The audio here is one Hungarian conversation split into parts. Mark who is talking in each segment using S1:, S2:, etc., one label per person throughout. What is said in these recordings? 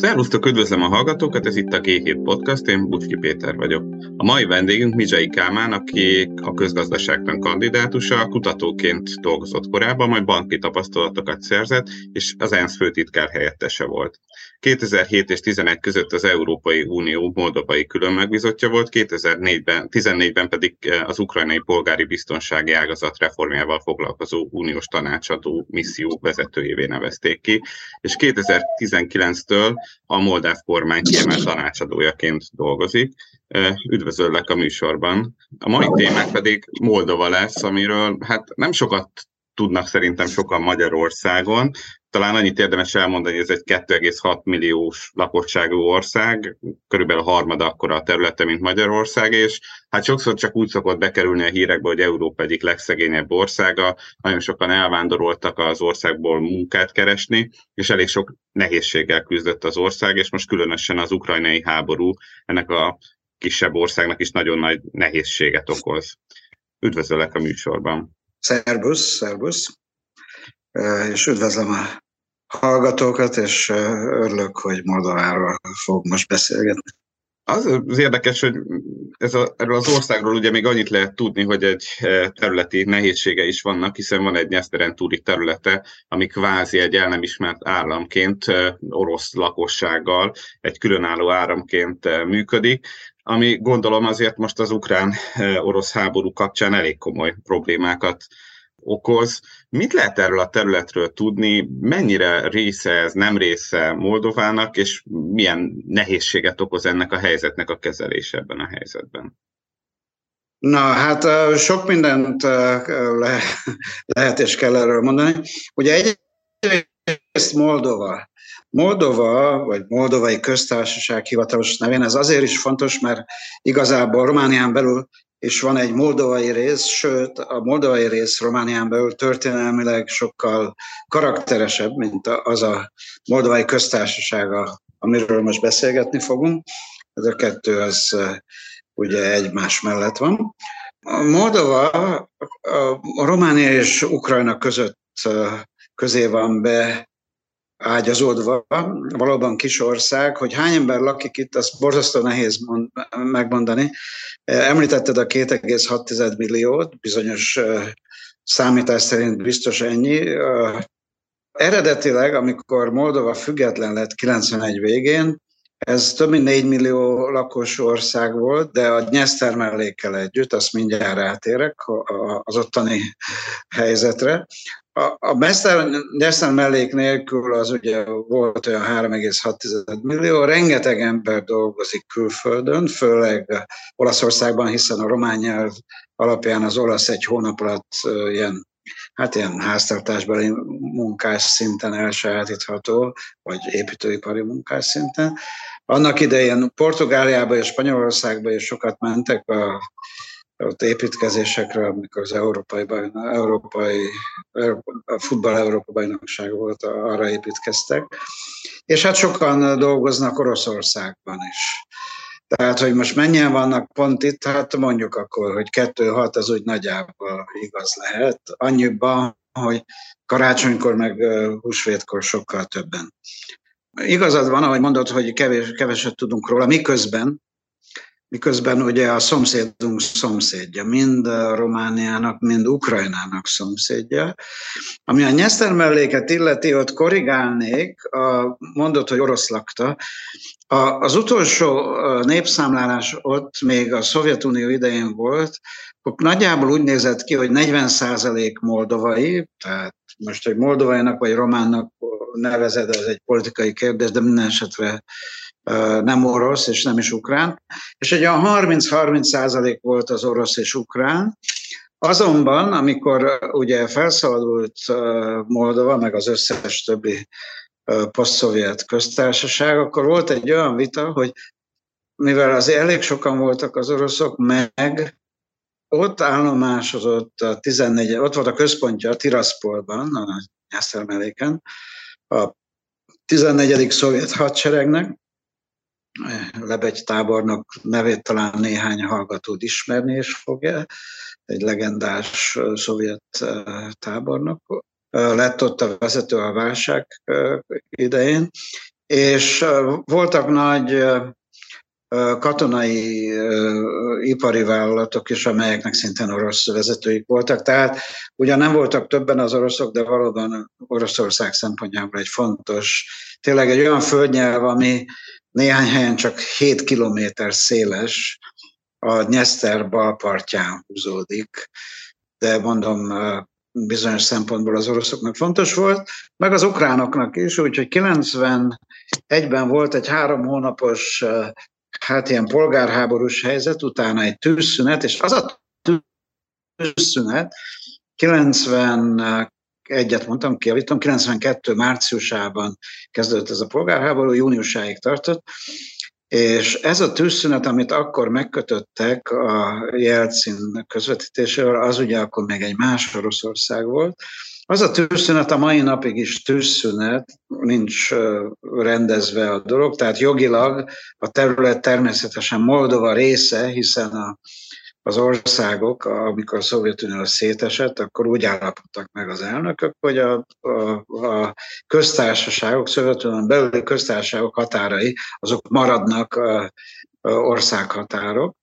S1: Szervusztok, üdvözlöm a hallgatókat, ez itt a G7 Podcast, én Bucski Péter vagyok. A mai vendégünk Mizsai Kálmán, aki a közgazdaságtan kandidátusa, kutatóként dolgozott korábban, majd banki tapasztalatokat szerzett, és az ENSZ főtitkár helyettese volt. 2007 és 2011 között az Európai Unió moldovai külön megbizotja volt, 2014-ben 14-ben pedig az ukrajnai polgári biztonsági ágazat reformjával foglalkozó uniós tanácsadó misszió vezetőjévé nevezték ki, és 2019-től a moldáv kormány kiemelt tanácsadójaként dolgozik. Üdvözöllek a műsorban. A mai témák pedig Moldova lesz, amiről hát nem sokat tudnak szerintem sokan Magyarországon. Talán annyit érdemes elmondani, hogy ez egy 2,6 milliós lakosságú ország, körülbelül a harmada akkora a területe, mint Magyarország, és hát sokszor csak úgy szokott bekerülni a hírekbe, hogy Európa egyik legszegényebb országa, nagyon sokan elvándoroltak az országból munkát keresni, és elég sok nehézséggel küzdött az ország, és most különösen az ukrajnai háború ennek a kisebb országnak is nagyon nagy nehézséget okoz. Üdvözöllek a műsorban!
S2: Szerbusz, szerbusz, és üdvözlöm a hallgatókat, és örülök, hogy Moldováról fog most beszélgetni.
S1: Az az érdekes, hogy ez a, erről az országról ugye még annyit lehet tudni, hogy egy területi nehézsége is vannak, hiszen van egy Nyeszteren túli területe, ami kvázi egy el nem ismert államként, orosz lakossággal, egy különálló áramként működik, ami gondolom azért most az ukrán-orosz háború kapcsán elég komoly problémákat okoz. Mit lehet erről a területről tudni, mennyire része ez, nem része Moldovának, és milyen nehézséget okoz ennek a helyzetnek a kezelése ebben a helyzetben?
S2: Na, hát sok mindent le, lehet és kell erről mondani. Ugye egyrészt Moldova. Moldova, vagy Moldovai Köztársaság hivatalos nevén, ez azért is fontos, mert igazából Románián belül és van egy moldovai rész, sőt a moldovai rész Románián belül történelmileg sokkal karakteresebb, mint az a moldovai köztársasága, amiről most beszélgetni fogunk. Ez a kettő az ugye egymás mellett van. A Moldova a Románia és Ukrajna között közé van be ágyazódva, valóban kis ország, hogy hány ember lakik itt, azt borzasztó nehéz mond, megmondani. Említetted a 2,6 milliót, bizonyos számítás szerint biztos ennyi. Eredetileg, amikor Moldova független lett 91 végén, ez több mint 4 millió lakos ország volt, de a Nyeszter mellékkel együtt, azt mindjárt rátérek az ottani helyzetre. A, a mellék nélkül az ugye volt olyan 3,6 millió, rengeteg ember dolgozik külföldön, főleg Olaszországban, hiszen a román nyelv alapján az olasz egy hónap alatt ilyen hát ilyen háztartásbeli munkás szinten elsajátítható, vagy építőipari munkás szinten. Annak idején Portugáliába és Spanyolországba is sokat mentek a, ott építkezésekre, amikor az európai, bajna, európai a futball Európa bajnokság volt, arra építkeztek. És hát sokan dolgoznak Oroszországban is. Tehát, hogy most mennyien vannak pont itt, hát mondjuk akkor, hogy kettő-hat az úgy nagyjából igaz lehet. Annyiban, hogy karácsonykor meg húsvétkor sokkal többen. Igazad van, ahogy mondod, hogy kevés, keveset tudunk róla, miközben, miközben ugye a szomszédunk szomszédja, mind Romániának, mind Ukrajnának szomszédja. Ami a Nyeszter melléket illeti, ott korrigálnék, a, mondott, hogy orosz lakta. A, az utolsó népszámlálás ott még a Szovjetunió idején volt, akkor nagyjából úgy nézett ki, hogy 40% moldovai, tehát most, hogy moldovainak vagy románnak nevezed, ez egy politikai kérdés, de minden esetre nem orosz és nem is ukrán. És egy olyan 30-30 százalék volt az orosz és ukrán. Azonban, amikor ugye felszabadult Moldova, meg az összes többi posztszovjet köztársaság, akkor volt egy olyan vita, hogy mivel azért elég sokan voltak az oroszok, meg ott a 14, ott volt a központja a Tiraspolban, a Nyásztermeléken, a 14. szovjet hadseregnek, Lebegy tábornok nevét talán néhány hallgatód ismerni is fogja, egy legendás szovjet tábornok. Lett ott a vezető a válság idején, és voltak nagy katonai ipari vállalatok is, amelyeknek szintén orosz vezetőik voltak. Tehát ugyan nem voltak többen az oroszok, de valóban Oroszország szempontjából egy fontos, tényleg egy olyan földnyelv, ami néhány helyen csak 7 kilométer széles, a Nyeszter bal partján húzódik, de mondom, bizonyos szempontból az oroszoknak fontos volt, meg az ukránoknak is, úgyhogy 91-ben volt egy három hónapos hát ilyen polgárháborús helyzet, utána egy tűzszünet, és az a tűzszünet 90 egyet mondtam, kiavítom, 92 márciusában kezdődött ez a polgárháború, júniusáig tartott, és ez a tűzszünet, amit akkor megkötöttek a Jelcin közvetítésével, az ugye akkor még egy más Oroszország volt, az a tűzszünet a mai napig is tűzszünet, nincs rendezve a dolog, tehát jogilag a terület természetesen Moldova része, hiszen a, az országok, amikor a Szovjetunió szétesett, akkor úgy állapodtak meg az elnökök, hogy a, a, a köztársaságok, Szovjetunión belüli köztársaságok határai, azok maradnak országhatárok.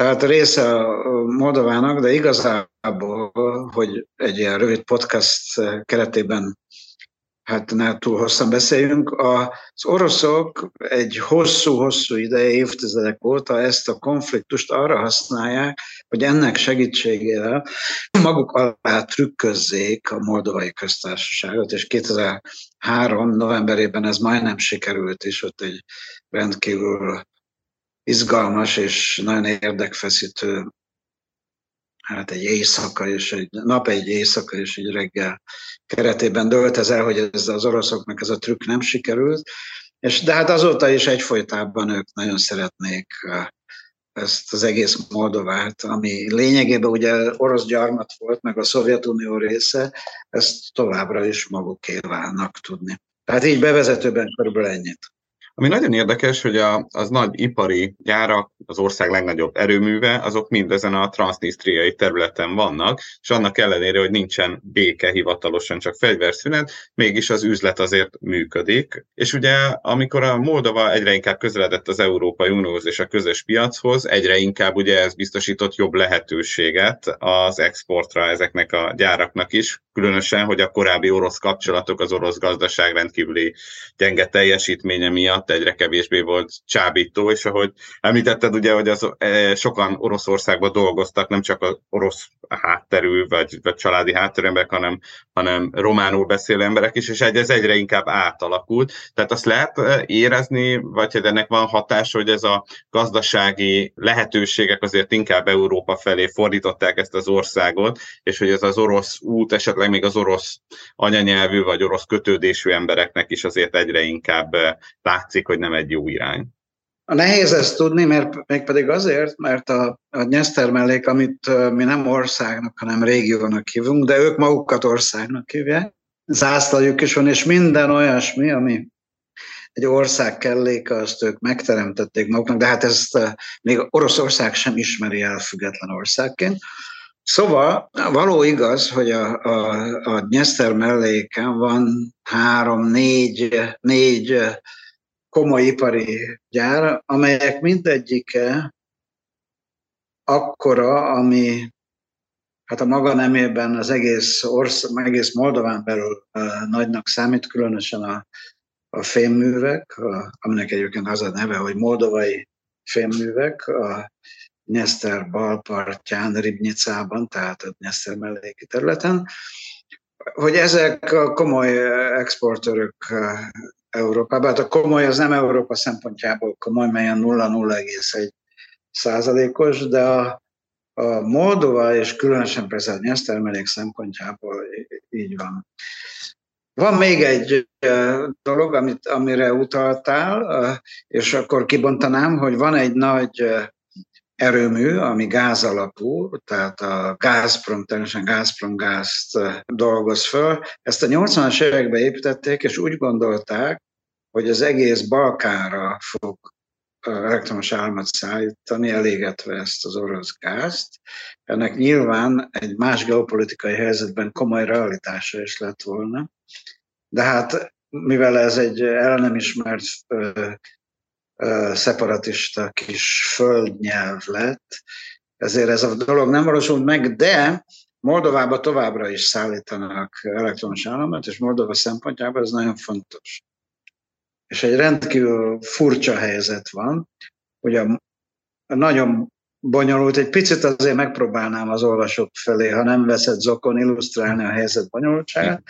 S2: Tehát része a Moldovának, de igazából, hogy egy ilyen rövid podcast keretében hát ne túl hosszan beszéljünk, az oroszok egy hosszú-hosszú ideje, évtizedek óta ezt a konfliktust arra használják, hogy ennek segítségével maguk alá trükközzék a moldovai köztársaságot, és 2003. novemberében ez majdnem sikerült, és ott egy rendkívül izgalmas és nagyon érdekfeszítő hát egy éjszaka és egy nap, egy éjszaka és egy reggel keretében dölt ez el, hogy ez az oroszoknak ez a trükk nem sikerült, és de hát azóta is egyfolytában ők nagyon szeretnék ezt az egész Moldovát, ami lényegében ugye orosz gyarmat volt, meg a Szovjetunió része, ezt továbbra is magukévának tudni. Tehát így bevezetőben körülbelül ennyit.
S1: Ami nagyon érdekes, hogy a, az nagy ipari gyárak, az ország legnagyobb erőműve, azok mind ezen a transznisztriai területen vannak, és annak ellenére, hogy nincsen béke hivatalosan, csak fegyverszünet, mégis az üzlet azért működik. És ugye, amikor a Moldova egyre inkább közeledett az Európai Unióhoz és a közös piachoz, egyre inkább ugye ez biztosított jobb lehetőséget az exportra ezeknek a gyáraknak is, különösen, hogy a korábbi orosz kapcsolatok, az orosz gazdaság rendkívüli gyenge teljesítménye miatt egyre kevésbé volt csábító, és ahogy említetted, ugye, hogy az, e, sokan Oroszországban dolgoztak, nem csak az orosz hátterű, vagy, vagy családi hátterű emberek, hanem, hanem románul beszélő emberek is, és ez egyre inkább átalakult. Tehát azt lehet e, érezni, vagy hogy ennek van hatása, hogy ez a gazdasági lehetőségek azért inkább Európa felé fordították ezt az országot, és hogy ez az orosz út esetleg még az orosz anyanyelvű vagy orosz kötődésű embereknek is azért egyre inkább eh, látszik, hogy nem egy jó irány.
S2: A nehéz ezt tudni, mert mégpedig azért, mert a, a nyesztermellék, amit eh, mi nem országnak, hanem régiónak hívunk, de ők magukat országnak hívják, zászlajuk is van, és minden olyasmi, ami egy ország kelléke, azt ők megteremtették maguknak, de hát ezt még Oroszország sem ismeri el független országként. Szóval való igaz, hogy a, a, a Nyeszter melléken van három, négy, négy komoly ipari gyár, amelyek mindegyike akkora, ami hát a maga nemében az egész, ország, egész Moldován belül nagynak számít, különösen a, a fémművek, a, aminek egyébként az a neve, hogy moldovai fémművek, a Nyeszter balpartján, Ribnyicában, tehát a Nyeszter melléki területen, hogy ezek a komoly exportőrök Európában, hát a komoly az nem Európa szempontjából komoly, melyen 0,01 százalékos, de a, a Moldova és különösen persze a nyesztermelék szempontjából így van. Van még egy dolog, amit, amire utaltál, és akkor kibontanám, hogy van egy nagy erőmű, ami gáz alapú, tehát a Gazprom, természetesen Gazprom gázt dolgoz föl. Ezt a 80-as években építették, és úgy gondolták, hogy az egész Balkánra fog elektromos áramot szállítani, elégetve ezt az orosz gázt. Ennek nyilván egy más geopolitikai helyzetben komoly realitása is lett volna. De hát mivel ez egy el nem ismert szeparatista kis földnyelv lett, ezért ez a dolog nem valósult meg, de Moldovába továbbra is szállítanak elektromos áramot, és Moldova szempontjából ez nagyon fontos. És egy rendkívül furcsa helyzet van, hogy a, a nagyon bonyolult, egy picit azért megpróbálnám az olvasók felé, ha nem veszed zokon illusztrálni a helyzet bonyolultságát.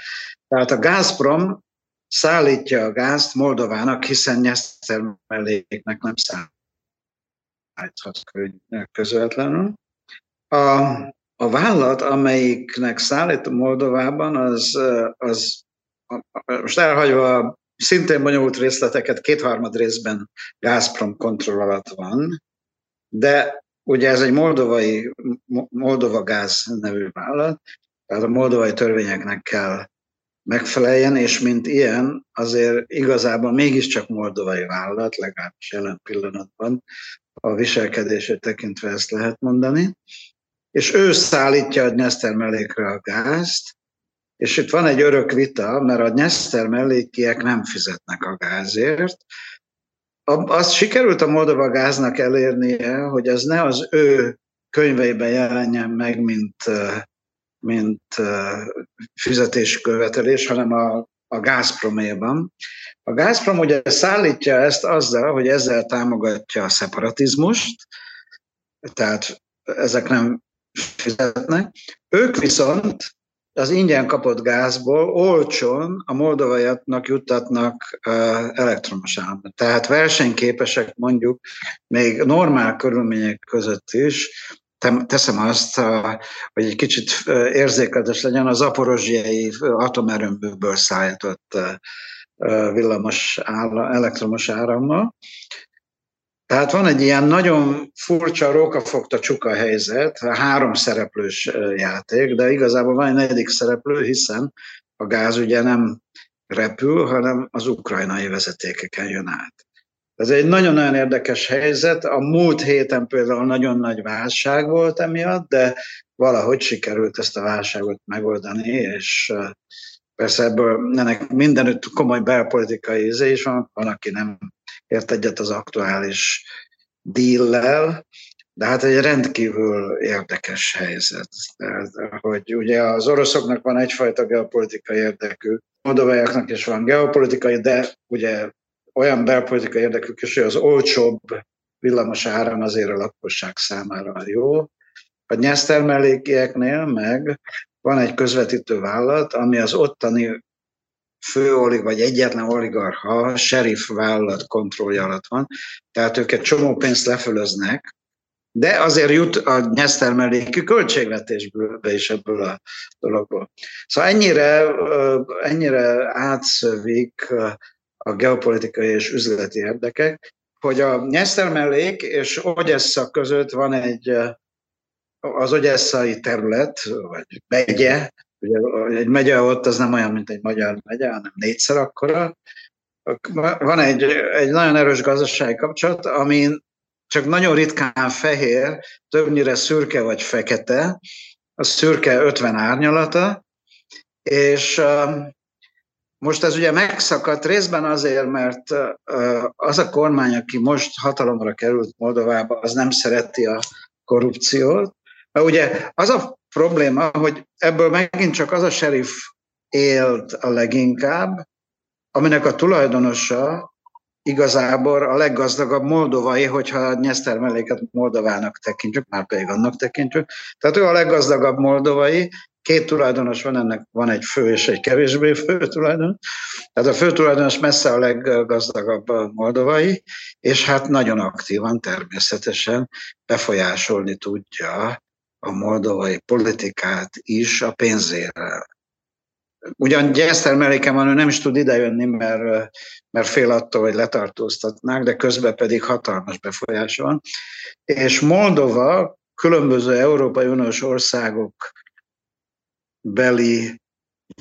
S2: Tehát a Gazprom szállítja a gázt Moldovának, hiszen Nyeszter melléknek nem szállíthat közvetlenül. A, a vállalat, amelyiknek szállít Moldovában, az, az most elhagyva szintén bonyolult részleteket, kétharmad részben Gazprom kontroll alatt van, de ugye ez egy moldovai, Moldova Gáz nevű vállalat, tehát a moldovai törvényeknek kell megfeleljen, és mint ilyen azért igazából mégiscsak moldovai vállalat, legalábbis jelen pillanatban a viselkedését tekintve ezt lehet mondani, és ő szállítja a Dnyeszter mellékre a gázt, és itt van egy örök vita, mert a Dnyeszter mellékiek nem fizetnek a gázért. Azt sikerült a Moldova gáznak elérnie, hogy az ne az ő könyveiben jelenjen meg, mint mint fizetéskövetelés, hanem a, a Gazproméban. A Gazprom ugye szállítja ezt azzal, hogy ezzel támogatja a szeparatizmust, tehát ezek nem fizetnek. Ők viszont az ingyen kapott gázból olcsón a moldovaiaknak juttatnak elektromos áramot. Tehát versenyképesek mondjuk még normál körülmények között is teszem azt, hogy egy kicsit érzéketes legyen az aporozsiai atomerőműből szállított villamos ára, elektromos árammal. Tehát van egy ilyen nagyon furcsa rókafogta csuka helyzet, három szereplős játék, de igazából van egy negyedik szereplő, hiszen a gáz ugye nem repül, hanem az ukrajnai vezetékeken jön át. Ez egy nagyon-nagyon érdekes helyzet. A múlt héten például nagyon nagy válság volt emiatt, de valahogy sikerült ezt a válságot megoldani, és persze ebből ennek mindenütt komoly belpolitikai íze is van, van, aki nem ért egyet az aktuális díllel, de hát egy rendkívül érdekes helyzet. Tehát, hogy ugye az oroszoknak van egyfajta geopolitikai érdekű, moldovaiaknak is van geopolitikai, de ugye olyan belpolitikai érdekük is, hogy az olcsóbb villamos áram azért a lakosság számára jó. A nyesztermellékieknél meg van egy közvetítő vállalat, ami az ottani fő olig, vagy egyetlen oligarha, sheriff vállalat kontrollja alatt van, tehát őket csomó pénzt lefölöznek, de azért jut a nyesztermellékű költségvetésből be is ebből a dologból. Szóval ennyire, ennyire átszövik a geopolitikai és üzleti érdekek, hogy a mellék és Ogyessa között van egy az ogyesszai terület, vagy megye, ugye egy megye ott az nem olyan, mint egy magyar megye, hanem négyszer akkora. Van egy, egy nagyon erős gazdasági kapcsolat, amin csak nagyon ritkán fehér, többnyire szürke vagy fekete, a szürke 50 árnyalata, és most ez ugye megszakadt részben azért, mert az a kormány, aki most hatalomra került Moldovába, az nem szereti a korrupciót. Mert ugye az a probléma, hogy ebből megint csak az a sheriff élt a leginkább, aminek a tulajdonosa igazából a leggazdagabb moldovai, hogyha a Nyeszter melléket Moldovának tekintjük, már pedig annak tekintjük. Tehát ő a leggazdagabb moldovai, két tulajdonos van, ennek van egy fő és egy kevésbé fő tulajdonos. Tehát a fő tulajdonos messze a leggazdagabb a moldovai, és hát nagyon aktívan természetesen befolyásolni tudja a moldovai politikát is a pénzérrel. Ugyan Gyeszter melléken van, ő nem is tud idejönni, mert, mert fél attól, hogy letartóztatnák, de közben pedig hatalmas befolyás van. És Moldova különböző Európai Uniós országok beli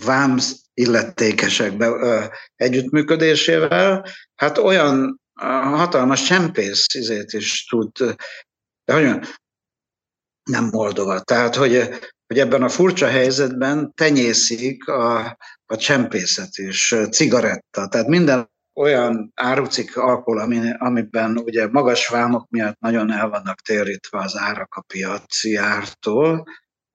S2: vám illetékesek be, együttműködésével, hát olyan hatalmas csempész izét is tud, de hogy nem Moldova. Tehát, hogy hogy ebben a furcsa helyzetben tenyészik a, a csempészet és cigaretta. Tehát minden olyan árucik alkohol, ami, amiben ugye magas vámok miatt nagyon el vannak térítve az árak a piaci ártól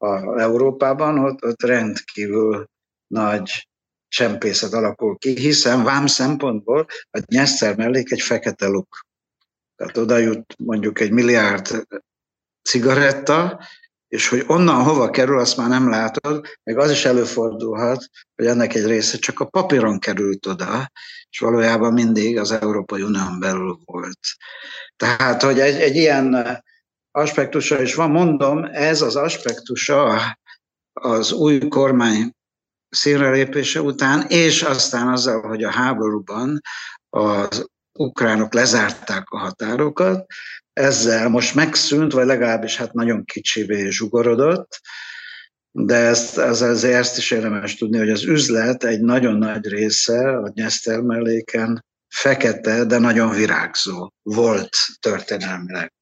S2: a Európában, ott, ott rendkívül nagy csempészet alakul ki, hiszen vám szempontból a nyeszter mellék egy fekete luk. Tehát oda jut mondjuk egy milliárd cigaretta, és hogy onnan hova kerül, azt már nem látod, meg az is előfordulhat, hogy ennek egy része csak a papíron került oda, és valójában mindig az Európai Unión belül volt. Tehát, hogy egy, egy ilyen aspektusa is van, mondom, ez az aspektusa az új kormány színre lépése után, és aztán azzal, hogy a háborúban az ukránok lezárták a határokat, ezzel most megszűnt, vagy legalábbis hát nagyon kicsivé zsugorodott, de ezt, ez, ezért ezt is érdemes tudni, hogy az üzlet egy nagyon nagy része a Nyeszter fekete, de nagyon virágzó volt történelmileg.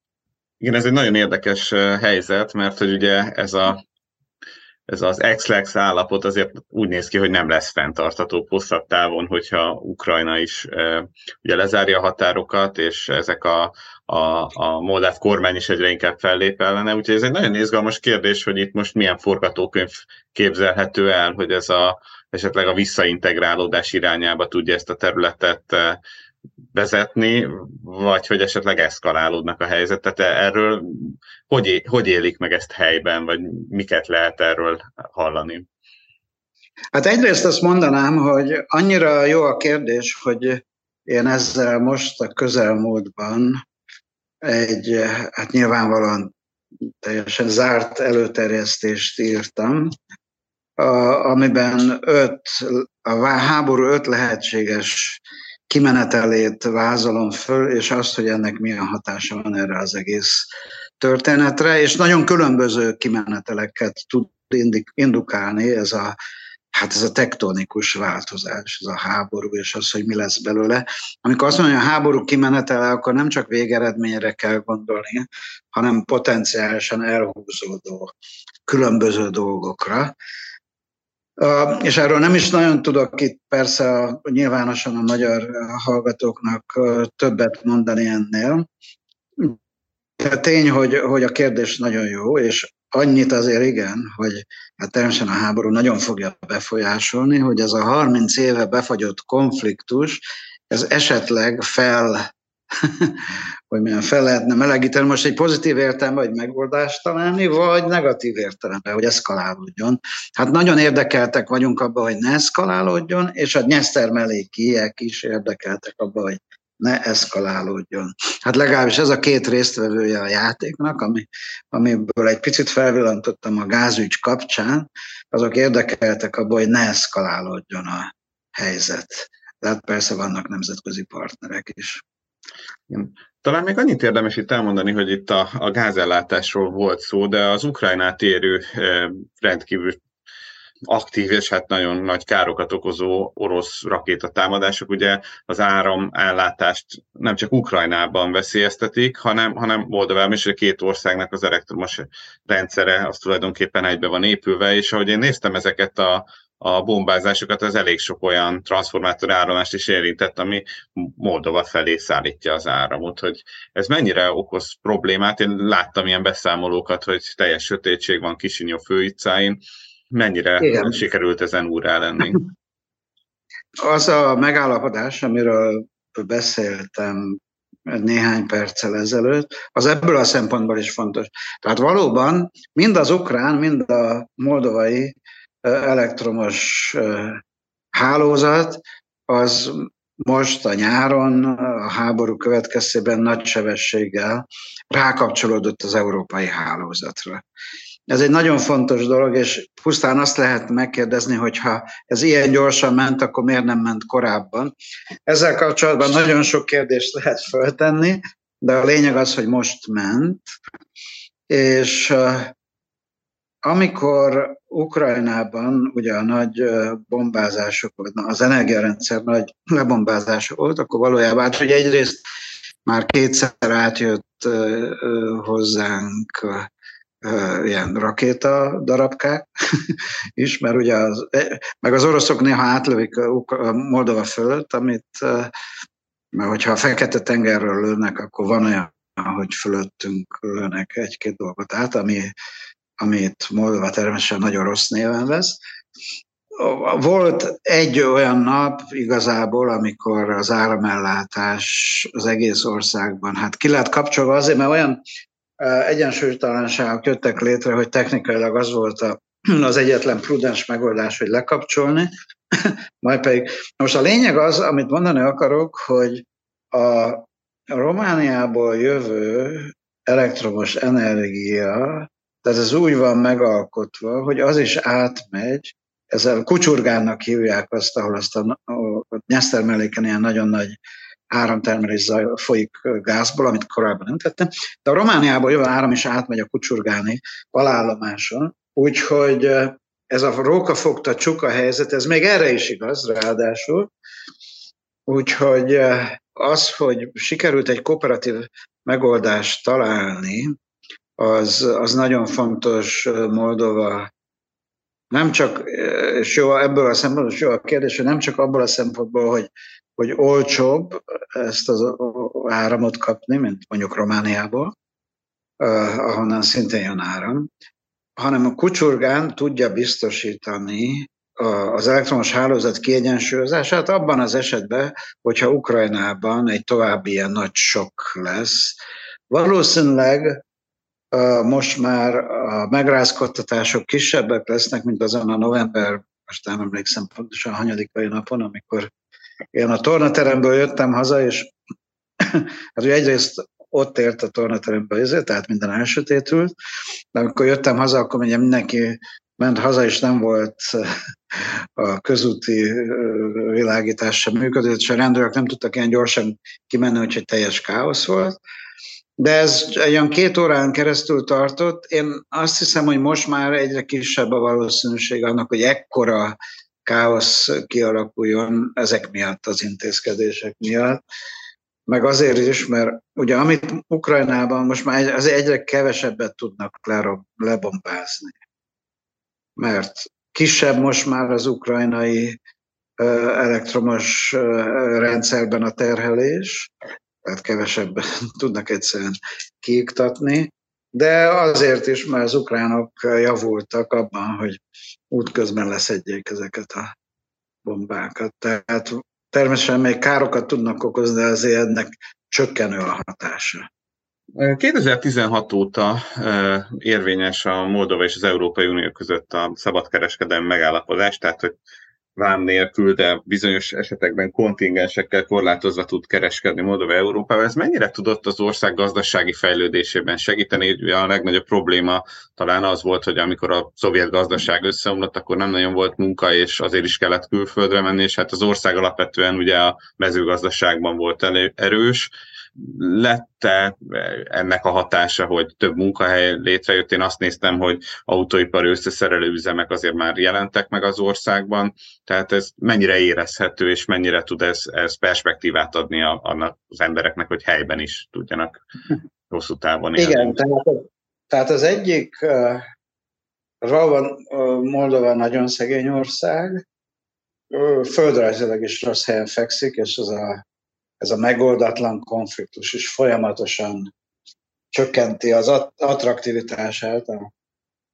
S1: Igen, ez egy nagyon érdekes helyzet, mert hogy ugye ez a ez az ex állapot azért úgy néz ki, hogy nem lesz fenntartható hosszabb távon, hogyha Ukrajna is ugye lezárja a határokat, és ezek a, a, a moldáv kormány is egyre inkább fellép ellene. Úgyhogy ez egy nagyon izgalmas kérdés, hogy itt most milyen forgatókönyv képzelhető el, hogy ez a, esetleg a visszaintegrálódás irányába tudja ezt a területet vezetni, vagy hogy esetleg eszkalálódnak a helyzetet. Erről hogy, hogy élik meg ezt helyben, vagy miket lehet erről hallani?
S2: Hát egyrészt azt mondanám, hogy annyira jó a kérdés, hogy én ezzel most a közelmúltban egy, hát nyilvánvalóan teljesen zárt előterjesztést írtam, amiben öt, a háború öt lehetséges kimenetelét vázolom föl, és azt, hogy ennek milyen hatása van erre az egész történetre, és nagyon különböző kimeneteleket tud indukálni ez a, hát ez a tektonikus változás, ez a háború, és az, hogy mi lesz belőle. Amikor azt mondja, hogy a háború kimenetele, akkor nem csak végeredményre kell gondolni, hanem potenciálisan elhúzódó különböző dolgokra. És erről nem is nagyon tudok itt persze nyilvánosan a magyar hallgatóknak többet mondani ennél. De tény, hogy, hogy a kérdés nagyon jó, és annyit azért igen, hogy hát természetesen a háború nagyon fogja befolyásolni, hogy ez a 30 éve befagyott konfliktus, ez esetleg fel hogy milyen fel lehetne melegíteni, most egy pozitív értelemben, hogy megoldást találni, vagy negatív értelemben, hogy eszkalálódjon. Hát nagyon érdekeltek vagyunk abban, hogy ne eszkalálódjon, és a Nyeszter mellékiek is érdekeltek abban, hogy ne eszkalálódjon. Hát legalábbis ez a két résztvevője a játéknak, ami, amiből egy picit felvillantottam a gázügy kapcsán, azok érdekeltek abban, hogy ne eszkalálódjon a helyzet. Tehát persze vannak nemzetközi partnerek is.
S1: Talán még annyit érdemes itt elmondani, hogy itt a, a gázellátásról volt szó, de az Ukrajnát érő eh, rendkívül aktív és hát nagyon nagy károkat okozó orosz rakétatámadások ugye az áram ellátást nem csak Ukrajnában veszélyeztetik, hanem, hanem Moldovában is, a két országnak az elektromos rendszere az tulajdonképpen egybe van épülve, és ahogy én néztem ezeket a, a bombázásokat, az elég sok olyan transformátor áramlást is érintett, ami Moldova felé szállítja az áramot, hogy ez mennyire okoz problémát. Én láttam ilyen beszámolókat, hogy teljes sötétség van Kisinyó főutcáin. Mennyire Igen. sikerült ezen úrá lenni?
S2: Az a megállapodás, amiről beszéltem néhány perccel ezelőtt, az ebből a szempontból is fontos. Tehát valóban mind az ukrán, mind a moldovai elektromos hálózat, az most a nyáron a háború következtében nagy sebességgel rákapcsolódott az európai hálózatra. Ez egy nagyon fontos dolog, és pusztán azt lehet megkérdezni, hogyha ez ilyen gyorsan ment, akkor miért nem ment korábban. Ezzel kapcsolatban nagyon sok kérdést lehet föltenni, de a lényeg az, hogy most ment, és amikor Ukrajnában ugye a nagy bombázások, az energiarendszer nagy lebombázása volt, akkor valójában, hát, hogy egyrészt már kétszer átjött hozzánk ilyen rakéta darabkák is, mert ugye az, meg az oroszok néha átlövik Moldova fölött, amit, mert hogyha a Fekete-tengerről lőnek, akkor van olyan, hogy fölöttünk lőnek egy-két dolgot át, ami, amit Moldova természetesen nagyon rossz néven vesz. Volt egy olyan nap igazából, amikor az áramellátás az egész országban, hát ki lehet kapcsolva azért, mert olyan egyensúlytalanságok jöttek létre, hogy technikailag az volt a, az egyetlen prudens megoldás, hogy lekapcsolni, majd pedig. Most a lényeg az, amit mondani akarok, hogy a Romániából jövő elektromos energia, tehát ez úgy van megalkotva, hogy az is átmegy, ezzel kucsurgánnak hívják azt, ahol azt a, a Nyeszter melléken ilyen nagyon nagy áramtermelés folyik gázból, amit korábban nem tettem, de a Romániából jövő áram is átmegy a kucsurgáni alállomáson, úgyhogy ez a rókafogta csuka helyzet, ez még erre is igaz, ráadásul, úgyhogy az, hogy sikerült egy kooperatív megoldást találni, az, az nagyon fontos Moldova nem csak, és jó, ebből a szempontból jó a kérdés, hogy nem csak abból a szempontból, hogy hogy olcsóbb ezt az áramot kapni, mint mondjuk Romániából, ahonnan szintén jön áram, hanem a kucsurgán tudja biztosítani az elektromos hálózat kiegyensúlyozását abban az esetben, hogyha Ukrajnában egy további ilyen nagy sok lesz. Valószínűleg most már a megrázkodtatások kisebbek lesznek, mint azon a november, most nem emlékszem pontosan hanyadikai napon, amikor én a tornateremből jöttem haza, és hát ugye egyrészt ott ért a tornaterembe, ezért, tehát minden elsötétült, de amikor jöttem haza, akkor ugye mindenki ment haza, és nem volt a közúti világítás sem működött, és a rendőrök nem tudtak ilyen gyorsan kimenni, úgyhogy teljes káosz volt. De ez olyan két órán keresztül tartott. Én azt hiszem, hogy most már egyre kisebb a valószínűség annak, hogy ekkora káosz kialakuljon ezek miatt, az intézkedések miatt. Meg azért is, mert ugye amit Ukrajnában most már az egyre kevesebbet tudnak lebombázni. Mert kisebb most már az ukrajnai elektromos rendszerben a terhelés, tehát kevesebben tudnak egyszerűen kiiktatni, de azért is, mert az ukránok javultak abban, hogy útközben leszedjék ezeket a bombákat. Tehát természetesen még károkat tudnak okozni, de azért ennek csökkenő a hatása.
S1: 2016 óta érvényes a Moldova és az Európai Unió között a szabadkereskedelmi megállapodás, tehát hogy vám nélkül, de bizonyos esetekben kontingensekkel korlátozva tud kereskedni Moldova Európával. Ez mennyire tudott az ország gazdasági fejlődésében segíteni? A legnagyobb probléma talán az volt, hogy amikor a szovjet gazdaság összeomlott, akkor nem nagyon volt munka, és azért is kellett külföldre menni, és hát az ország alapvetően ugye a mezőgazdaságban volt elő, erős, lette ennek a hatása, hogy több munkahely létrejött. Én azt néztem, hogy autóipari összeszerelő üzemek azért már jelentek meg az országban, tehát ez mennyire érezhető, és mennyire tud ez, ez perspektívát adni a, annak az embereknek, hogy helyben is tudjanak hosszú távon
S2: élni. Igen, tehát, tehát az egyik, Ralvan, uh, Moldova nagyon szegény ország, földrajzilag is rossz helyen fekszik, és az a ez a megoldatlan konfliktus is folyamatosan csökkenti az attraktivitását,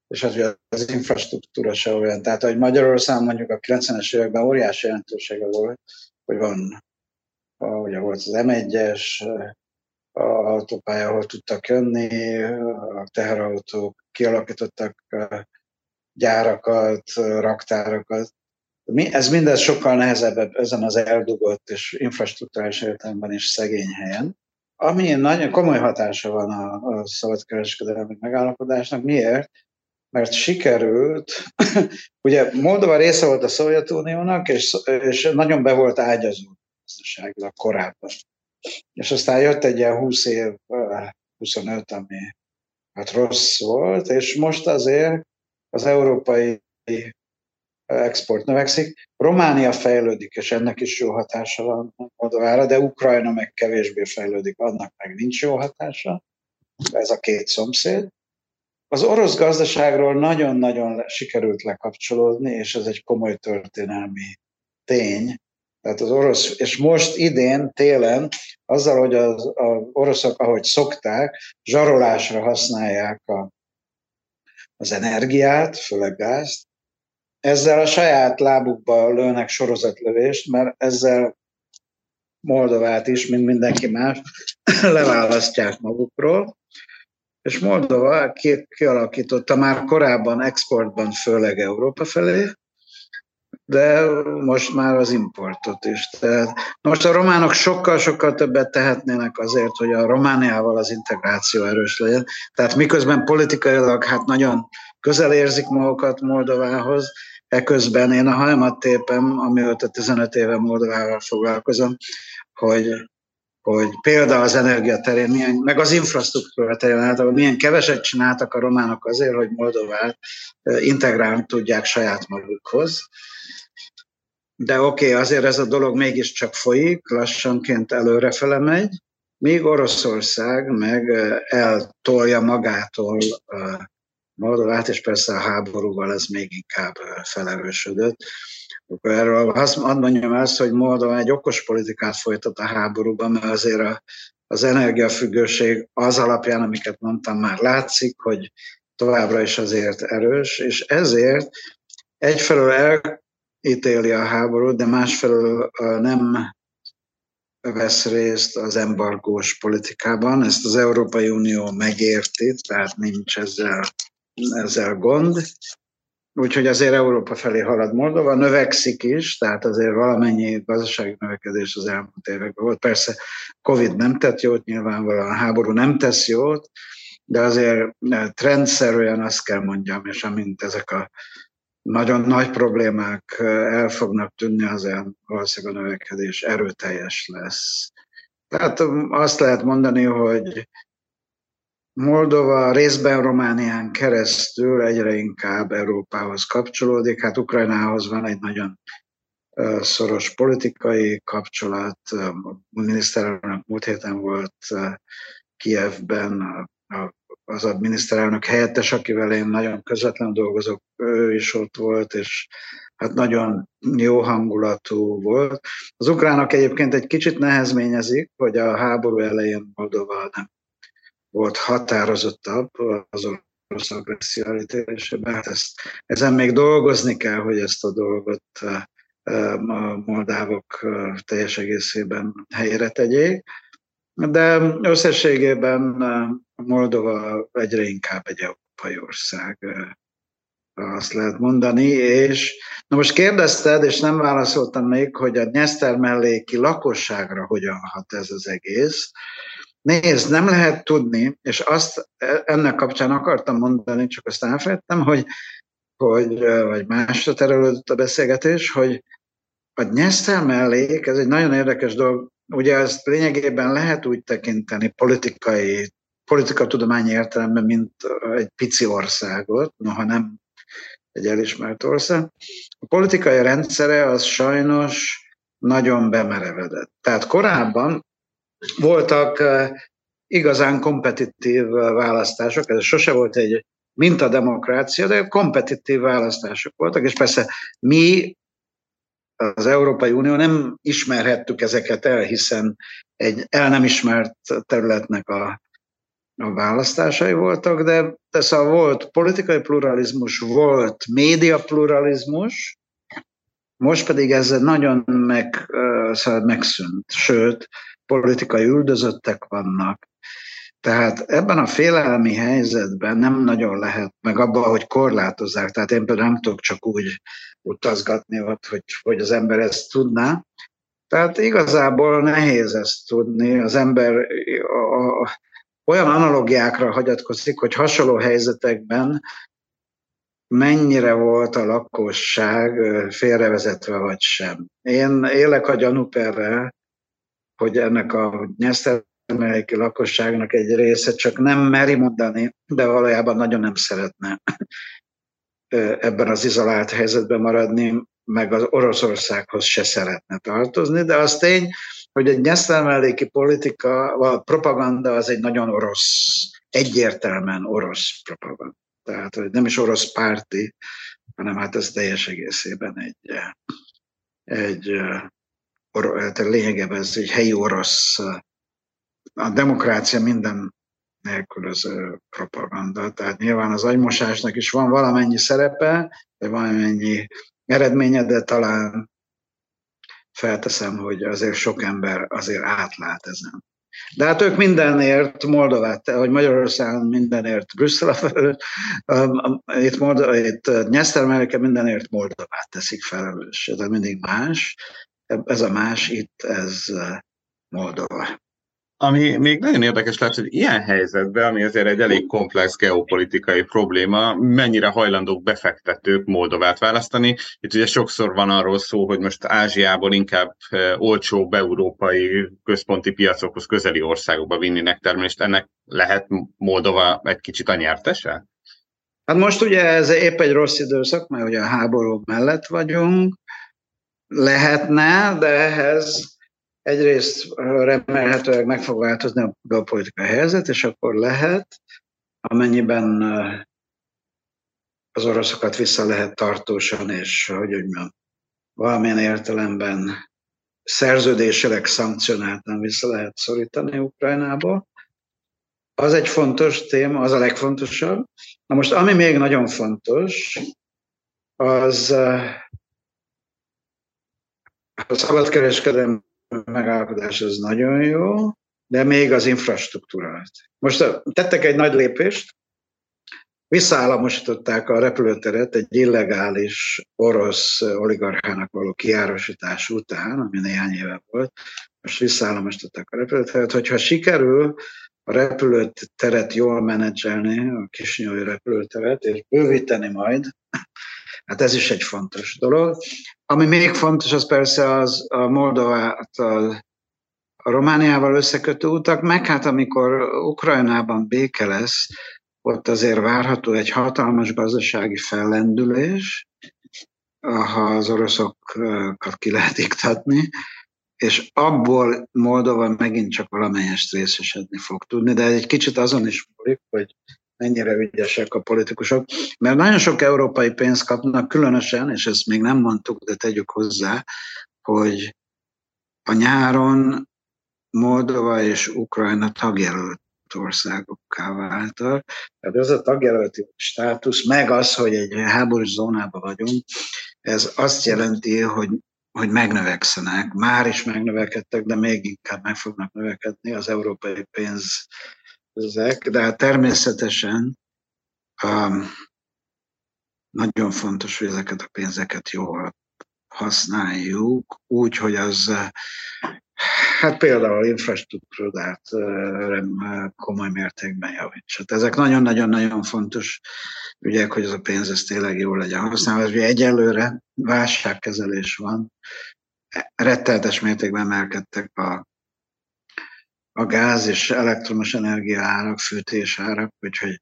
S2: és az, az infrastruktúra se olyan. Tehát, hogy Magyarországon mondjuk a 90-es években óriási jelentősége volt, hogy van, ugye volt az M1-es, a autópálya, ahol tudtak jönni, a teherautók kialakítottak gyárakat, raktárakat, ez mindez sokkal nehezebb ezen az eldugott és infrastruktúrális értelemben is szegény helyen, ami nagyon komoly hatása van a, a szabadkereskedelmi megállapodásnak. Miért? Mert sikerült, ugye Moldova része volt a Szovjetuniónak, és, és nagyon be volt ágyazó gazdaságilag korábban. És aztán jött egy ilyen 20 év, 25, ami hát rossz volt, és most azért az európai export növekszik. Románia fejlődik, és ennek is jó hatása van Moldovára, de Ukrajna meg kevésbé fejlődik, annak meg nincs jó hatása. Ez a két szomszéd. az orosz gazdaságról nagyon-nagyon sikerült lekapcsolódni, és ez egy komoly történelmi tény. Tehát az orosz, és most idén, télen, azzal, hogy az, az oroszok, ahogy szokták, zsarolásra használják a, az energiát, főleg gázt, ezzel a saját lábukba lőnek sorozatlövést, mert ezzel Moldovát is, mint mindenki más, leválasztják magukról, és Moldova kialakította már korábban exportban, főleg Európa felé, de most már az importot is. Tehát most a románok sokkal-sokkal többet tehetnének azért, hogy a Romániával az integráció erős legyen. Tehát miközben politikailag hát nagyon közel érzik magukat Moldovához, eközben én a hajmat tépem, amióta 15 éve Moldovával foglalkozom, hogy hogy például az energia terén, milyen, meg az infrastruktúra terén általában milyen keveset csináltak a románok azért, hogy Moldovát integrálni tudják saját magukhoz. De oké, okay, azért ez a dolog mégiscsak folyik, lassanként előrefele megy, míg Oroszország meg eltolja magától Moldovát, és persze a háborúval ez még inkább felerősödött. Erről azt mondjam azt, hogy Moldova egy okos politikát folytat a háborúban, mert azért a, az energiafüggőség az alapján, amiket mondtam, már látszik, hogy továbbra is azért erős, és ezért egyfelől elítéli a háborút, de másfelől nem vesz részt az embargós politikában. Ezt az Európai Unió megérti, tehát nincs ezzel, ezzel gond, Úgyhogy azért Európa felé halad Moldova, növekszik is, tehát azért valamennyi gazdasági növekedés az elmúlt években volt. Persze Covid nem tett jót, nyilvánvalóan a háború nem tesz jót, de azért trendszerűen azt kell mondjam, és amint ezek a nagyon nagy problémák el fognak tűnni, azért valószínűleg a növekedés erőteljes lesz. Tehát azt lehet mondani, hogy Moldova részben Románián keresztül egyre inkább Európához kapcsolódik. Hát Ukrajnához van egy nagyon szoros politikai kapcsolat. A miniszterelnök múlt héten volt Kievben, az a miniszterelnök helyettes, akivel én nagyon közvetlenül dolgozok, ő is ott volt, és hát nagyon jó hangulatú volt. Az ukránok egyébként egy kicsit nehezményezik, hogy a háború elején Moldova nem volt határozottabb az orosz agresszió elítélésében. Hát ezt, ezen még dolgozni kell, hogy ezt a dolgot a moldávok teljes egészében helyre tegyék. De összességében Moldova egyre inkább egy európai ország, azt lehet mondani, és na most kérdezted, és nem válaszoltam még, hogy a Nyeszter melléki lakosságra hogyan hat ez az egész. Nézd, nem lehet tudni, és azt ennek kapcsán akartam mondani, csak azt elfelejtettem, hogy, hogy vagy másra terelődött a beszélgetés, hogy a nyesztel mellék, ez egy nagyon érdekes dolog, ugye ezt lényegében lehet úgy tekinteni politikai, politikatudományi értelemben, mint egy pici országot, noha nem egy elismert ország. A politikai rendszere az sajnos nagyon bemerevedett. Tehát korábban voltak igazán kompetitív választások, ez sose volt egy mintademokrácia, de kompetitív választások voltak, és persze mi, az Európai Unió nem ismerhettük ezeket el, hiszen egy el nem ismert területnek a, a választásai voltak, de, de szóval volt politikai pluralizmus, volt média pluralizmus, most pedig ez nagyon meg, szóval megszűnt, sőt, politikai üldözöttek vannak. Tehát ebben a félelmi helyzetben nem nagyon lehet, meg abban, hogy korlátozzák. Tehát én például nem tudok csak úgy utazgatni ott, hogy, hogy az ember ezt tudná. Tehát igazából nehéz ezt tudni. Az ember a, a, olyan analogiákra hagyatkozik, hogy hasonló helyzetekben mennyire volt a lakosság félrevezetve vagy sem. Én élek a gyanúperrel, hogy ennek a nyesztermelléki lakosságnak egy része csak nem meri mondani, de valójában nagyon nem szeretne ebben az izolált helyzetben maradni, meg az Oroszországhoz se szeretne tartozni, de az tény, hogy egy nyesztermelléki politika, vagy propaganda az egy nagyon orosz egyértelműen orosz propaganda. Tehát, hogy nem is orosz párti, hanem hát ez teljes egészében egy, egy, egy lényegében ez egy helyi orosz, a demokrácia minden nélkülöző propaganda. Tehát nyilván az agymosásnak is van valamennyi szerepe, vagy valamennyi eredménye, de talán felteszem, hogy azért sok ember azért átlát ezen. De hát ők mindenért Moldovát, vagy Magyarországon mindenért Brüsszel felelős, itt, Moldova, itt Nyesztermelke mindenért Moldovát teszik felelős. Ez mindig más. Ez a más itt, ez Moldova.
S1: Ami még nagyon érdekes lehet, hogy ilyen helyzetben, ami azért egy elég komplex geopolitikai probléma, mennyire hajlandók befektetők Moldovát választani. Itt ugye sokszor van arról szó, hogy most Ázsiából inkább eh, olcsó európai központi piacokhoz közeli országokba vinnének termelést. Ennek lehet Moldova egy kicsit a nyertese?
S2: Hát most ugye ez épp egy rossz időszak, mert ugye a háború mellett vagyunk, lehetne, de ehhez egyrészt remélhetőleg meg fog változni a belpolitikai helyzet, és akkor lehet, amennyiben az oroszokat vissza lehet tartósan, és hogy mondjam, valamilyen értelemben szerződésileg szankcionáltan vissza lehet szorítani Ukrajnába. Az egy fontos téma, az a legfontosabb. Na most, ami még nagyon fontos, az a szabadkereskedelem megállapodás az nagyon jó, de még az infrastruktúrát. Most tettek egy nagy lépést, visszaállamosították a repülőteret egy illegális orosz oligarchának való kiárosítás után, ami néhány éve volt, most visszaállamosították a repülőteret, hogyha sikerül a repülőteret jól menedzselni, a kisnyói repülőteret, és bővíteni majd, hát ez is egy fontos dolog. Ami még fontos, az persze az a Moldovától a Romániával összekötő utak, meg hát amikor Ukrajnában béke lesz, ott azért várható egy hatalmas gazdasági fellendülés, ha az oroszokat ki lehet iktatni, és abból Moldova megint csak valamelyest részesedni fog tudni, de egy kicsit azon is múlik, hogy mennyire ügyesek a politikusok, mert nagyon sok európai pénzt kapnak, különösen, és ezt még nem mondtuk, de tegyük hozzá, hogy a nyáron Moldova és Ukrajna tagjelölt országokká váltak. Tehát ez a tagjelölti státusz, meg az, hogy egy háborús zónában vagyunk, ez azt jelenti, hogy, hogy megnövekszenek. Már is megnövekedtek, de még inkább meg fognak növekedni az európai pénz ezek, de hát természetesen um, nagyon fontos, hogy ezeket a pénzeket jól használjuk, úgy, hogy az hát például infrastruktúrát komoly mértékben javítsa. Ezek nagyon-nagyon-nagyon fontos ügyek, hogy ez a pénz ez tényleg jól legyen használva. Ugye egyelőre válságkezelés van, retteltes mértékben emelkedtek a a gáz és elektromos energia árak, fűtés árak, úgyhogy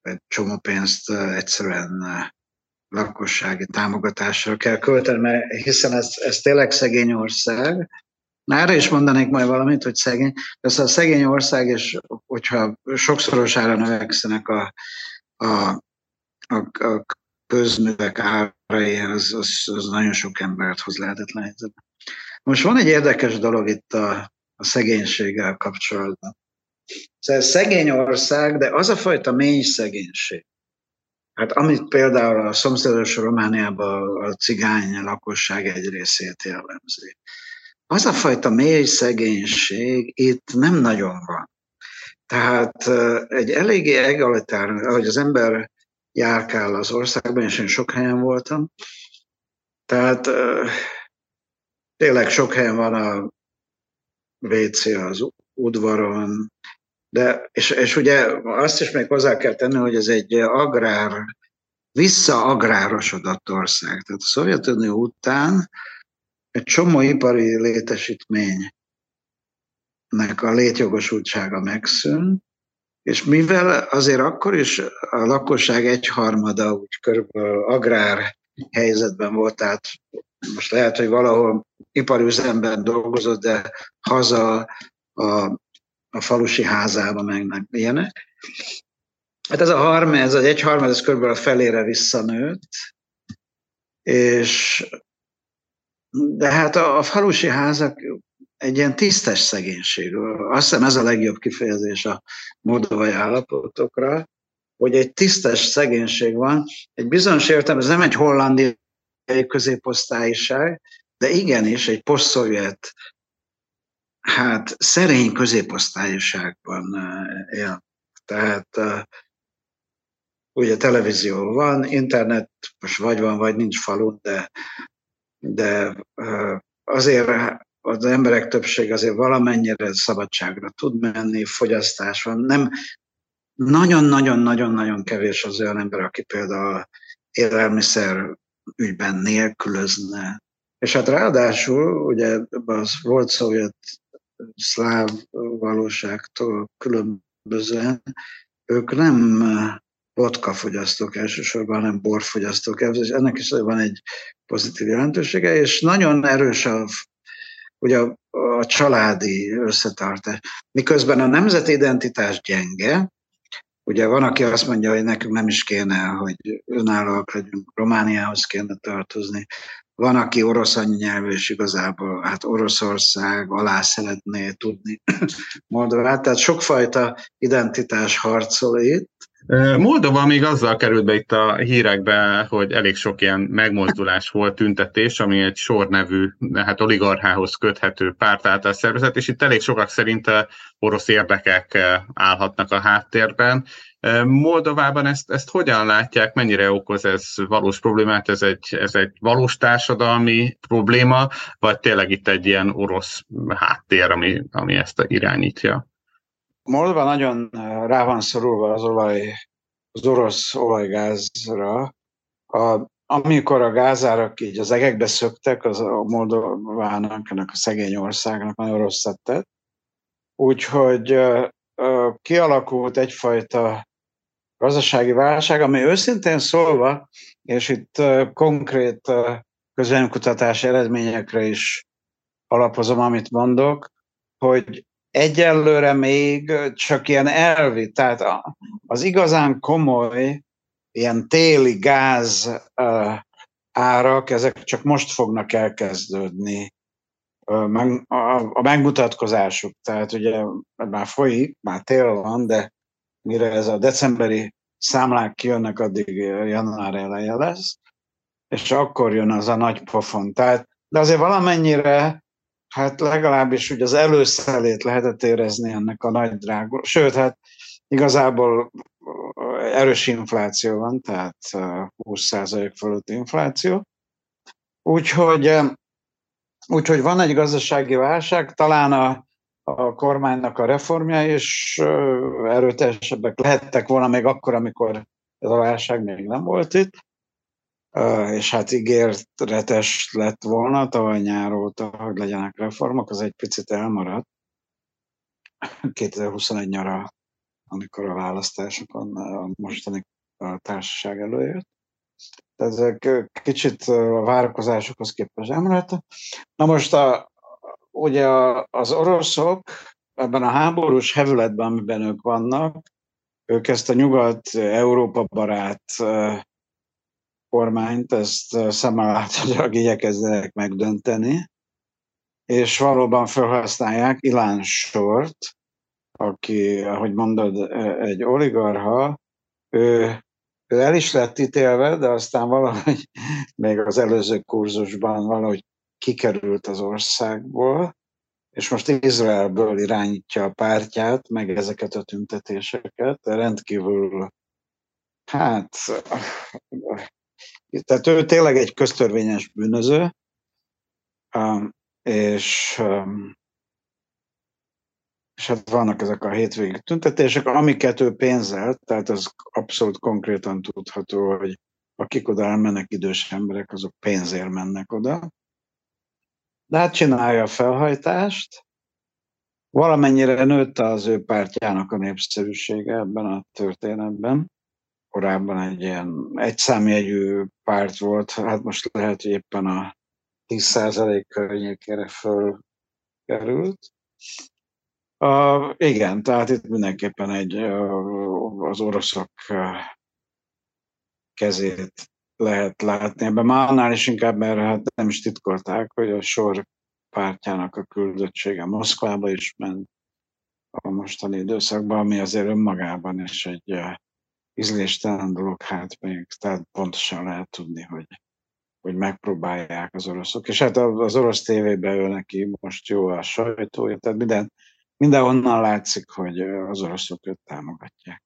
S2: egy csomó pénzt egyszerűen lakossági támogatásra kell költeni, mert hiszen ez, ez tényleg szegény ország. Na, erre is mondanék majd valamit, hogy szegény. Persze a szegény ország, és hogyha sokszorosára növekszenek a, a, a, a közművek árai, az, az, az nagyon sok embert hoz lehetetlen. Most van egy érdekes dolog itt a, a szegénységgel kapcsolatban. Szóval szegény ország, de az a fajta mély szegénység, hát amit például a szomszédos Romániában a cigány lakosság egy részét jellemzi. Az a fajta mély szegénység itt nem nagyon van. Tehát egy eléggé egalitár, ahogy az ember járkál az országban, és én sok helyen voltam, tehát tényleg sok helyen van a WC az udvaron, de, és, és ugye azt is még hozzá kell tenni, hogy ez egy agrár, visszaagrárosodott ország. Tehát a Szovjetunió után egy csomó ipari létesítménynek a létjogosultsága megszűnt, és mivel azért akkor is a lakosság egyharmada úgy körülbelül agrár helyzetben volt, tehát most lehet, hogy valahol iparüzemben dolgozott, de haza a a falusi házában, meg, meg ilyenek. Hát ez a harmad, ez egy egyharmad, ez körülbelül a felére visszanőtt, és de hát a, a falusi házak egy ilyen tisztes szegénység. Azt hiszem ez a legjobb kifejezés a moldovai állapotokra, hogy egy tisztes szegénység van. Egy bizonyos értelemben ez nem egy hollandiai középosztályiság, de igenis egy posztszovjet, hát szerény középosztályiságban eh, él. Tehát uh, ugye televízió van, internet most vagy van, vagy nincs falu, de, de uh, azért az emberek többség azért valamennyire szabadságra tud menni, fogyasztás van. Nem, nagyon-nagyon-nagyon-nagyon kevés az olyan ember, aki például élelmiszer ügyben nélkülözne. És hát ráadásul, ugye az volt szovjet szláv valóságtól különbözően, ők nem vodka fogyasztók elsősorban, hanem borfogyasztók. És ennek is van egy pozitív jelentősége, és nagyon erős a ugye a, a családi összetartás. Miközben a nemzeti identitás gyenge, ugye van, aki azt mondja, hogy nekünk nem is kéne, hogy önállóak legyünk, Romániához kéne tartozni. Van, aki orosz anyanyelvű, és igazából hát Oroszország alá szeretné tudni Moldovát. Tehát sokfajta identitás harcol itt,
S1: Moldova még azzal került be itt a hírekbe, hogy elég sok ilyen megmozdulás volt, tüntetés, ami egy sor nevű, hát oligarchához köthető párt által szervezett, és itt elég sokak szerint orosz érdekek állhatnak a háttérben. Moldovában ezt, ezt hogyan látják, mennyire okoz ez valós problémát, ez egy, ez egy valós társadalmi probléma, vagy tényleg itt egy ilyen orosz háttér, ami, ami ezt irányítja?
S2: Moldova nagyon rá van szorulva az olaj, az orosz olajgázra. A, amikor a gázárak így az egekbe szöktek, az a Moldovának, ennek a szegény országnak nagyon rosszat tett. Úgyhogy kialakult egyfajta gazdasági válság, ami őszintén szólva, és itt konkrét közönkutatás eredményekre is alapozom, amit mondok, hogy egyelőre még csak ilyen elvi, tehát az igazán komoly, ilyen téli gáz árak, ezek csak most fognak elkezdődni a megmutatkozásuk. Tehát ugye már folyik, már tél van, de mire ez a decemberi számlák kijönnek, addig január eleje lesz, és akkor jön az a nagy pofon. Tehát, de azért valamennyire hát legalábbis úgy az előszelét lehetett érezni ennek a nagy drágul. Sőt, hát igazából erős infláció van, tehát 20% fölött infláció. Úgyhogy, úgyhogy van egy gazdasági válság, talán a, a kormánynak a reformja is erőteljesebbek lehettek volna még akkor, amikor ez a válság még nem volt itt és hát ígéretes lett volna tavaly nyár óta, hogy legyenek reformok, az egy picit elmaradt. 2021 nyara, amikor a választásokon a mostani társaság előjött. Ezek kicsit a várakozásokhoz képest elmaradt. Na most a, ugye az oroszok ebben a háborús hevületben, amiben ők vannak, ők ezt a nyugat-európa barát kormányt ezt szemmel láthatóan igyekeznek megdönteni, és valóban felhasználják Ilán Sort, aki, ahogy mondod, egy oligarha, ő, ő el is lett ítélve, de aztán valahogy még az előző kurzusban valahogy kikerült az országból, és most Izraelből irányítja a pártját, meg ezeket a tüntetéseket, rendkívül hát tehát ő tényleg egy köztörvényes bűnöző, um, és, um, és hát vannak ezek a hétvégi tüntetések, amiket ő pénzelt, tehát az abszolút konkrétan tudható, hogy akik oda elmennek, idős emberek, azok pénzért mennek oda. De hát csinálja a felhajtást, valamennyire nőtt az ő pártjának a népszerűsége ebben a történetben. Korábban egy ilyen egyszámjegyű párt volt, hát most lehet, hogy éppen a 10% környékére fölkerült. Uh, igen, tehát itt mindenképpen egy uh, az oroszok uh, kezét lehet látni. Ebben már annál is inkább, mert hát nem is titkolták, hogy a sor pártjának a küldöttsége Moszkvába is ment a mostani időszakban, ami azért önmagában is egy uh, ízléstelen dolog, hát még, tehát pontosan lehet tudni, hogy, hogy megpróbálják az oroszok. És hát az orosz tévében ő neki most jó a sajtója, tehát minden, mindenhonnan látszik, hogy az oroszok őt támogatják.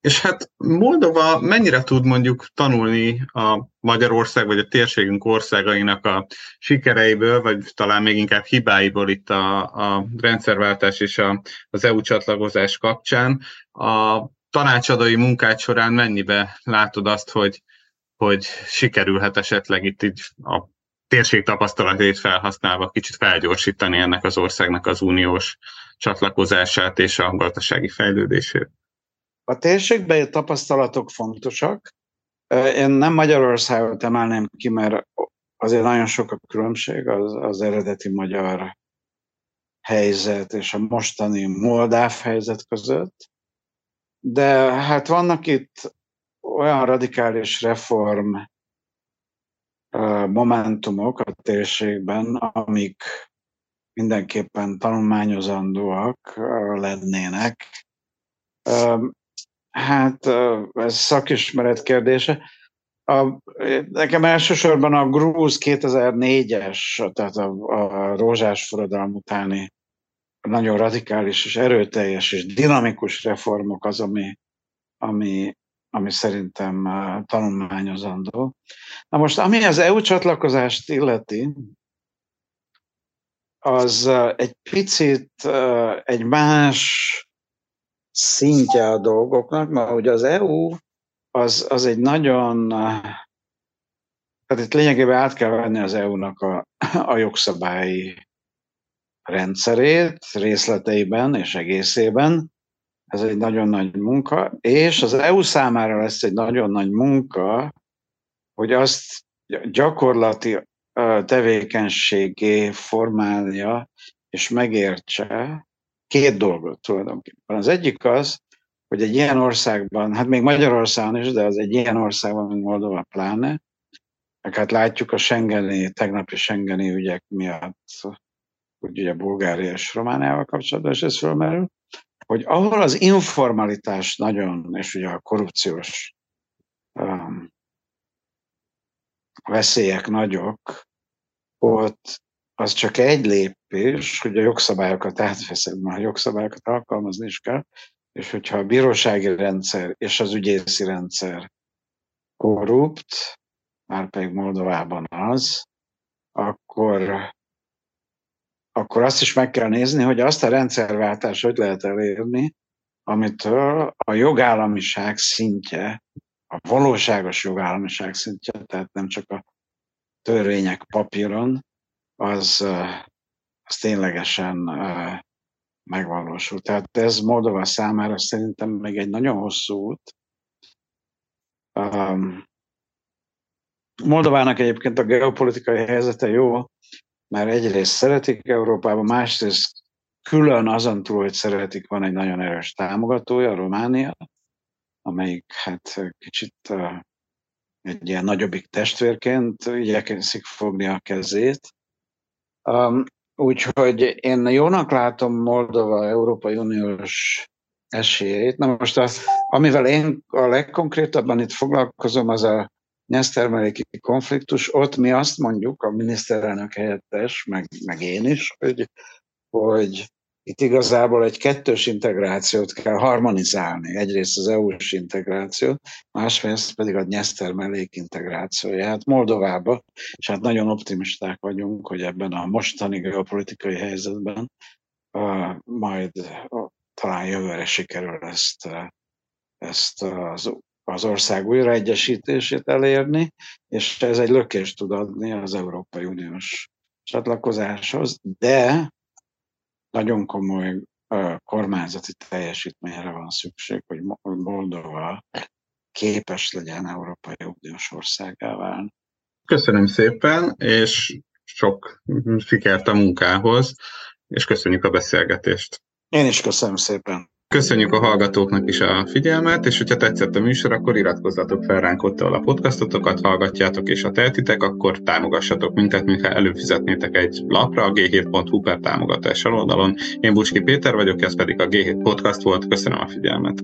S1: És hát Moldova mennyire tud mondjuk tanulni a Magyarország vagy a térségünk országainak a sikereiből, vagy talán még inkább hibáiból itt a, a rendszerváltás és a, az EU csatlakozás kapcsán. A tanácsadói munkád során mennyibe látod azt, hogy, hogy sikerülhet esetleg itt így a térség tapasztalatét felhasználva kicsit felgyorsítani ennek az országnak az uniós csatlakozását és a gazdasági fejlődését?
S2: A térségben tapasztalatok fontosak. Én nem Magyarországot emelném ki, mert azért nagyon sok a különbség az, az eredeti magyar helyzet és a mostani moldáv helyzet között. De hát vannak itt olyan radikális reform momentumok a térségben, amik mindenképpen tanulmányozandóak lennének. Hát ez szakismeret kérdése. A, nekem elsősorban a Grúz 2004-es, tehát a, a rózsás forradalom utáni nagyon radikális és erőteljes és dinamikus reformok az, ami, ami, ami szerintem tanulmányozandó. Na most, ami az EU csatlakozást illeti, az egy picit egy más szintje a dolgoknak, mert ugye az EU az, az egy nagyon, tehát itt lényegében át kell venni az EU-nak a, a jogszabályi rendszerét részleteiben és egészében. Ez egy nagyon nagy munka, és az EU számára lesz egy nagyon nagy munka, hogy azt gyakorlati tevékenységé formálja és megértse, két dolgot tulajdonképpen. Az egyik az, hogy egy ilyen országban, hát még Magyarországon is, de az egy ilyen országban, mint Moldova pláne, meg hát látjuk a Schengeni, tegnapi Schengeni ügyek miatt, hogy ugye Bulgária és Romániával kapcsolatban is ez fölmerül, hogy ahol az informalitás nagyon, és ugye a korrupciós um, veszélyek nagyok, ott az csak egy lépés, hogy a jogszabályokat átveszed, mert a jogszabályokat alkalmazni is kell, és hogyha a bírósági rendszer és az ügyészi rendszer korrupt, már pedig Moldovában az, akkor, akkor azt is meg kell nézni, hogy azt a rendszerváltást hogy lehet elérni, amitől a jogállamiság szintje, a valóságos jogállamiság szintje, tehát nem csak a törvények papíron, az, az ténylegesen megvalósul. Tehát ez Moldova számára szerintem még egy nagyon hosszú út. Moldovának egyébként a geopolitikai helyzete jó, mert egyrészt szeretik Európában, másrészt külön azon túl, hogy szeretik, van egy nagyon erős támogatója, Románia, amelyik hát kicsit egy ilyen nagyobbik testvérként igyekszik fogni a kezét, Um, úgyhogy én jónak látom Moldova Európai Uniós esélyét. Na most, az, amivel én a legkonkrétabban itt foglalkozom, az a nyesztermeléki konfliktus. Ott mi azt mondjuk, a miniszterelnök helyettes, meg, meg én is, hogy, hogy itt igazából egy kettős integrációt kell harmonizálni. Egyrészt az EU-s integrációt, másrészt pedig a Nyeszter mellék integrációját Moldovába, és hát nagyon optimisták vagyunk, hogy ebben a mostani geopolitikai helyzetben uh, majd uh, talán jövőre sikerül ezt, uh, ezt az, az ország újraegyesítését elérni, és ez egy lökést tud adni az Európai Uniós csatlakozáshoz, de nagyon komoly kormányzati teljesítményre van szükség, hogy Moldova képes legyen Európai Uniós országá válni.
S1: Köszönöm szépen, és sok sikert a munkához, és köszönjük a beszélgetést.
S2: Én is köszönöm szépen.
S1: Köszönjük a hallgatóknak is a figyelmet, és hogyha tetszett a műsor, akkor iratkozzatok fel ránk ott, ahol a podcastotokat hallgatjátok, és ha tehetitek, akkor támogassatok minket, mintha előfizetnétek egy lapra a g7.hu per támogatás oldalon. Én Bucski Péter vagyok, ez pedig a G7 Podcast volt. Köszönöm a figyelmet.